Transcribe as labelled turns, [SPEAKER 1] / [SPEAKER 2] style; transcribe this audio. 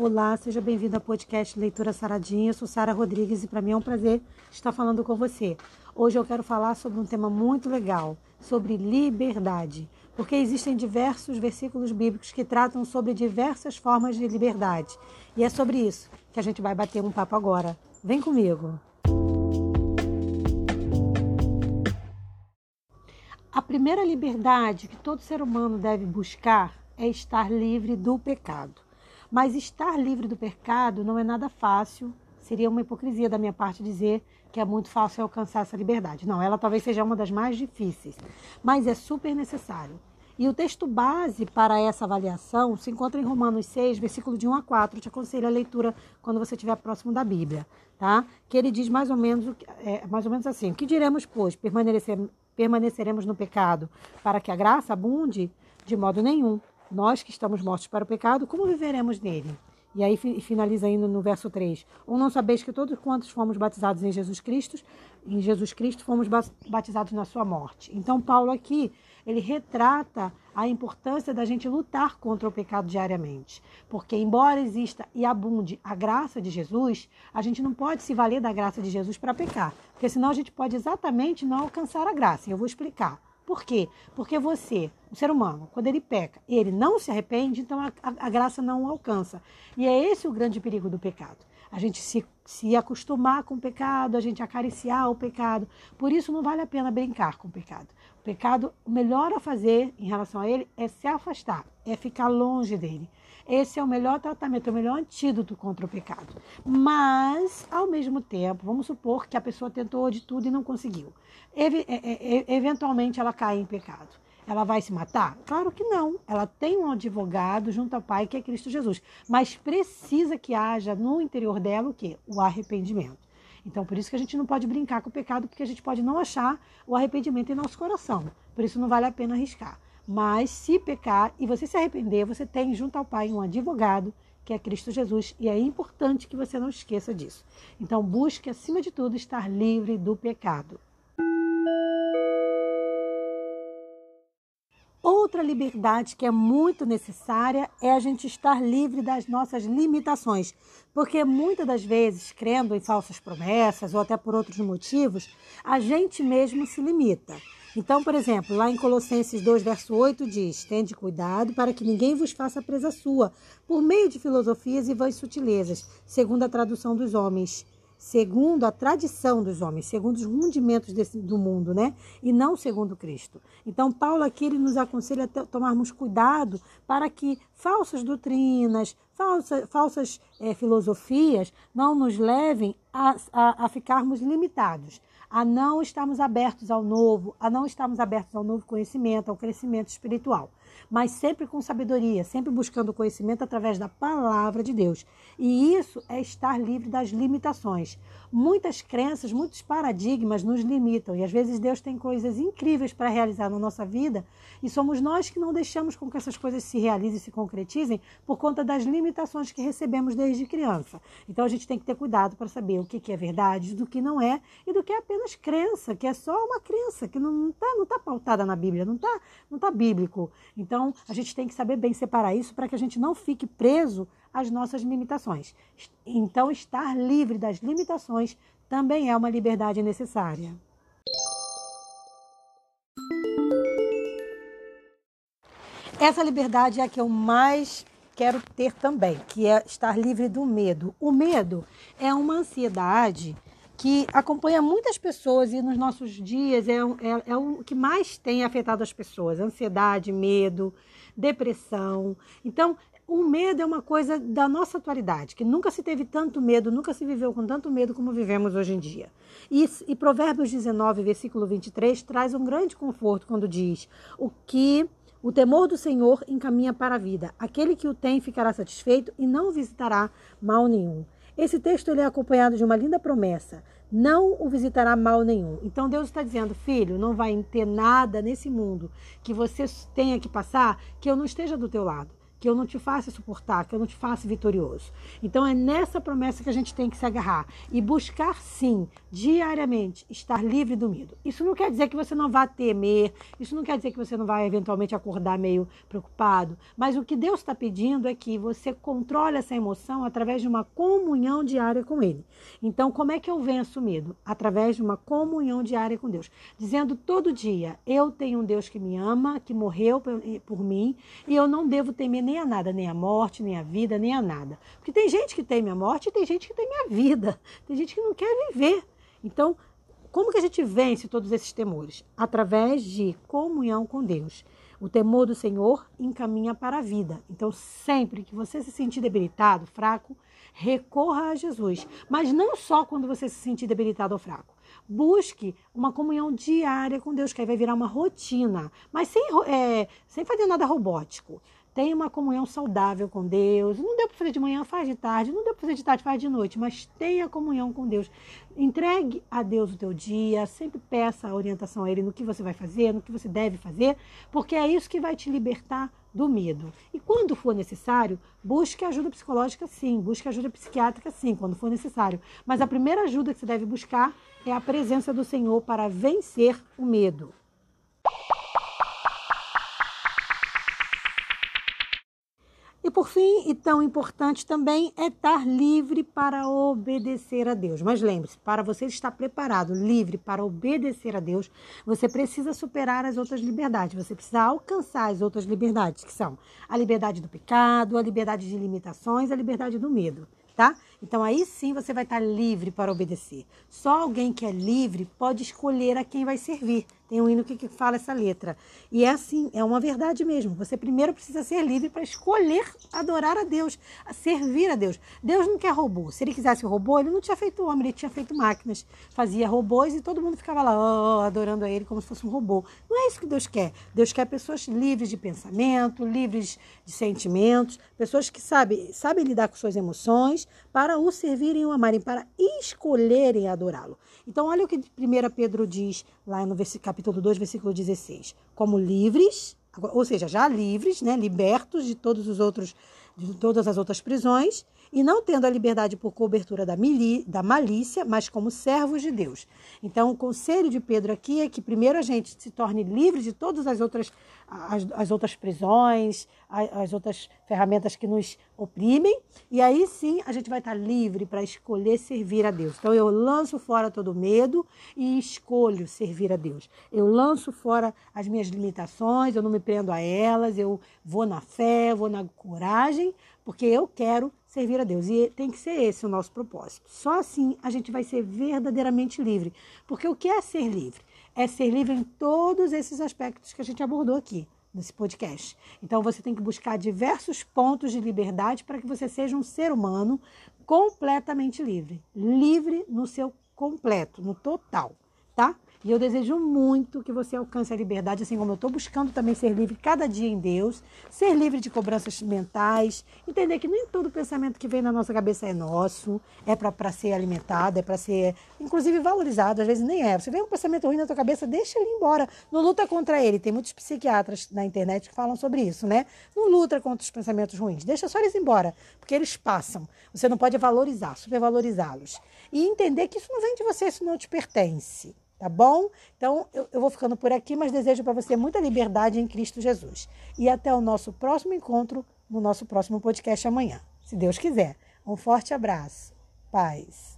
[SPEAKER 1] Olá, seja bem-vindo ao podcast Leitura Saradinha. Eu sou Sara Rodrigues e para mim é um prazer estar falando com você. Hoje eu quero falar sobre um tema muito legal, sobre liberdade, porque existem diversos versículos bíblicos que tratam sobre diversas formas de liberdade. E é sobre isso que a gente vai bater um papo agora. Vem comigo. A primeira liberdade que todo ser humano deve buscar é estar livre do pecado. Mas estar livre do pecado não é nada fácil. Seria uma hipocrisia da minha parte dizer que é muito fácil alcançar essa liberdade. Não, ela talvez seja uma das mais difíceis, mas é super necessário. E o texto base para essa avaliação se encontra em Romanos 6, versículo de 1 a 4. Eu te aconselho a leitura quando você estiver próximo da Bíblia, tá? Que ele diz mais ou menos, é, mais ou menos assim: O que diremos, pois? Permanecer, permaneceremos no pecado para que a graça abunde? De modo nenhum. Nós que estamos mortos para o pecado, como viveremos nele? E aí finaliza ainda no verso 3. Ou não sabeis que todos quantos fomos batizados em Jesus Cristo, em Jesus Cristo fomos batizados na sua morte. Então Paulo aqui, ele retrata a importância da gente lutar contra o pecado diariamente. Porque embora exista e abunde a graça de Jesus, a gente não pode se valer da graça de Jesus para pecar. Porque senão a gente pode exatamente não alcançar a graça. E eu vou explicar. Por quê? Porque você, o ser humano, quando ele peca ele não se arrepende, então a, a, a graça não o alcança. E é esse o grande perigo do pecado. A gente se, se acostumar com o pecado, a gente acariciar o pecado. Por isso não vale a pena brincar com o pecado. O pecado, o melhor a fazer em relação a ele é se afastar, é ficar longe dele. Esse é o melhor tratamento, é o melhor antídoto contra o pecado. Mas, ao mesmo tempo, vamos supor que a pessoa tentou de tudo e não conseguiu. Ev eventualmente ela cai em pecado. Ela vai se matar? Claro que não. Ela tem um advogado junto ao Pai, que é Cristo Jesus. Mas precisa que haja no interior dela o quê? O arrependimento. Então, por isso que a gente não pode brincar com o pecado, porque a gente pode não achar o arrependimento em nosso coração. Por isso não vale a pena arriscar. Mas se pecar e você se arrepender, você tem junto ao Pai um advogado, que é Cristo Jesus, e é importante que você não esqueça disso. Então, busque acima de tudo estar livre do pecado. Outra liberdade que é muito necessária é a gente estar livre das nossas limitações, porque muitas das vezes, crendo em falsas promessas ou até por outros motivos, a gente mesmo se limita. Então, por exemplo, lá em Colossenses 2, verso 8 diz: Tende cuidado para que ninguém vos faça presa sua, por meio de filosofias e vãs sutilezas, segundo a tradução dos homens, segundo a tradição dos homens, segundo os rudimentos do mundo, né? E não segundo Cristo. Então, Paulo aqui ele nos aconselha a tomarmos cuidado para que falsas doutrinas, falsa, falsas é, filosofias não nos levem a, a, a ficarmos limitados a não estarmos abertos ao novo, a não estarmos abertos ao novo conhecimento, ao crescimento espiritual mas sempre com sabedoria, sempre buscando conhecimento através da palavra de Deus. E isso é estar livre das limitações. Muitas crenças, muitos paradigmas nos limitam e às vezes Deus tem coisas incríveis para realizar na nossa vida e somos nós que não deixamos com que essas coisas se realizem e se concretizem por conta das limitações que recebemos desde criança. Então a gente tem que ter cuidado para saber o que é verdade, do que não é e do que é apenas crença, que é só uma crença, que não está não tá pautada na Bíblia, não está não tá bíblico. Então, a gente tem que saber bem separar isso para que a gente não fique preso às nossas limitações. Então, estar livre das limitações também é uma liberdade necessária. Essa liberdade é a que eu mais quero ter também, que é estar livre do medo. O medo é uma ansiedade que acompanha muitas pessoas e nos nossos dias é, é, é, o que mais tem afetado as pessoas: ansiedade, medo, depressão. Então, o medo é uma coisa da nossa atualidade, que nunca se teve tanto medo, nunca se viveu com tanto medo como vivemos hoje em dia. E, e Provérbios 19, versículo 23, traz um grande conforto quando diz: O que o temor do Senhor encaminha para a vida. Aquele que o tem ficará satisfeito e não visitará mal nenhum. Esse texto ele é acompanhado de uma linda promessa: não o visitará mal nenhum. Então Deus está dizendo, filho, não vai ter nada nesse mundo que você tenha que passar que eu não esteja do teu lado que eu não te faça suportar, que eu não te faça vitorioso. Então é nessa promessa que a gente tem que se agarrar e buscar sim, diariamente, estar livre do medo. Isso não quer dizer que você não vá temer, isso não quer dizer que você não vai eventualmente acordar meio preocupado, mas o que Deus está pedindo é que você controle essa emoção através de uma comunhão diária com Ele. Então, como é que eu venço o medo? Através de uma comunhão diária com Deus, dizendo todo dia: eu tenho um Deus que me ama, que morreu por mim e eu não devo temer nem a nada, nem a morte, nem a vida, nem a nada. Porque tem gente que teme a morte e tem gente que teme a vida. Tem gente que não quer viver. Então, como que a gente vence todos esses temores? Através de comunhão com Deus. O temor do Senhor encaminha para a vida. Então, sempre que você se sentir debilitado, fraco, recorra a Jesus. Mas não só quando você se sentir debilitado ou fraco. Busque uma comunhão diária com Deus, que aí vai virar uma rotina, mas sem, é, sem fazer nada robótico. Tenha uma comunhão saudável com Deus. Não deu para fazer de manhã, faz de tarde. Não deu para fazer de tarde, faz de noite. Mas tenha comunhão com Deus. Entregue a Deus o teu dia. Sempre peça a orientação a Ele no que você vai fazer, no que você deve fazer, porque é isso que vai te libertar do medo. E quando for necessário, busque ajuda psicológica sim, busque ajuda psiquiátrica sim, quando for necessário. Mas a primeira ajuda que você deve buscar é a presença do Senhor para vencer o medo. E por fim, e tão importante também, é estar livre para obedecer a Deus. Mas lembre-se, para você estar preparado, livre para obedecer a Deus, você precisa superar as outras liberdades, você precisa alcançar as outras liberdades, que são a liberdade do pecado, a liberdade de limitações, a liberdade do medo tá? Então aí sim você vai estar livre para obedecer. Só alguém que é livre pode escolher a quem vai servir. Tem um hino que fala essa letra. E é assim, é uma verdade mesmo. Você primeiro precisa ser livre para escolher adorar a Deus, a servir a Deus. Deus não quer robô. Se ele quisesse robô, ele não tinha feito homem, ele tinha feito máquinas. Fazia robôs e todo mundo ficava lá oh, adorando a ele como se fosse um robô. Não é isso que Deus quer. Deus quer pessoas livres de pensamento, livres de sentimentos, pessoas que sabem, sabem lidar com suas emoções para o servirem e o amarem, para escolherem adorá-lo. Então, olha o que 1 Pedro diz lá no capítulo 2, versículo 16. Como livres, ou seja, já livres, né, libertos de todos os outros de todas as outras prisões, e não tendo a liberdade por cobertura da, mili, da malícia, mas como servos de Deus. Então, o conselho de Pedro aqui é que primeiro a gente se torne livre de todas as outras, as, as outras prisões, as, as, outras ferramentas que nos oprimem, e aí sim a gente vai estar livre para escolher servir a Deus. Então, eu lanço fora todo medo e escolho servir a Deus. Eu lanço fora as minhas limitações, eu não me prendo a elas, eu vou na fé, vou na coragem, porque eu quero servir a Deus. E tem que ser esse o nosso propósito. Só assim a gente vai ser verdadeiramente livre. Porque o que é ser livre? É ser livre em todos esses aspectos que a gente abordou aqui nesse podcast. Então você tem que buscar diversos pontos de liberdade para que você seja um ser humano completamente livre. Livre no seu completo, no total, tá? E eu desejo muito que você alcance a liberdade, assim como eu estou buscando também ser livre cada dia em Deus, ser livre de cobranças mentais, entender que nem todo pensamento que vem na nossa cabeça é nosso, é para ser alimentado, é para ser, inclusive, valorizado, às vezes nem é. Você vê um pensamento ruim na tua cabeça, deixa ele embora. Não luta contra ele. Tem muitos psiquiatras na internet que falam sobre isso, né? Não luta contra os pensamentos ruins, deixa só eles embora, porque eles passam. Você não pode valorizar, supervalorizá-los. E entender que isso não vem de você, isso não te pertence tá bom? Então eu, eu vou ficando por aqui, mas desejo para você muita liberdade em Cristo Jesus. E até o nosso próximo encontro, no nosso próximo podcast amanhã, se Deus quiser. Um forte abraço. Paz.